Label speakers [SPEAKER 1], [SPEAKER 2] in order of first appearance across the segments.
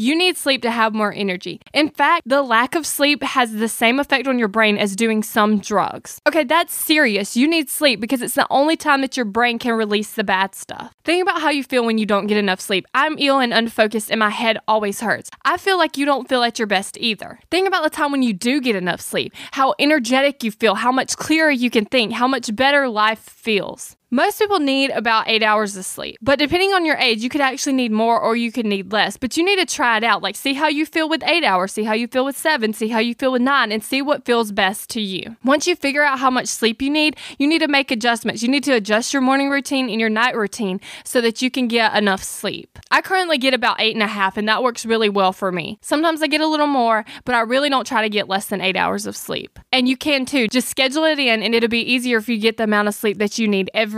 [SPEAKER 1] You need sleep to have more energy. In fact, the lack of sleep has the same effect on your brain as doing some drugs. Okay, that's serious. You need sleep because it's the only time that your brain can release the bad stuff. Think about how you feel when you don't get enough sleep. I'm ill and unfocused and my head always hurts. I feel like you don't feel at your best either. Think about the time when you do get enough sleep, how energetic you feel, how much clearer you can think, how much better life feels. Most people need about eight hours of sleep, but depending on your age, you could actually need more or you could need less. But you need to try it out. Like, see how you feel with eight hours, see how you feel with seven, see how you feel with nine, and see what feels best to you. Once you figure out how much sleep you need, you need to make adjustments. You need to adjust your morning routine and your night routine so that you can get enough sleep. I currently get about eight and a half, and that works really well for me. Sometimes I get a little more, but I really don't try to get less than eight hours of sleep. And you can too. Just schedule it in, and it'll be easier if you get the amount of sleep that you need every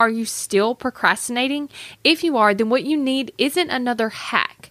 [SPEAKER 1] Are you still procrastinating? If you are, then what you need isn't another hack.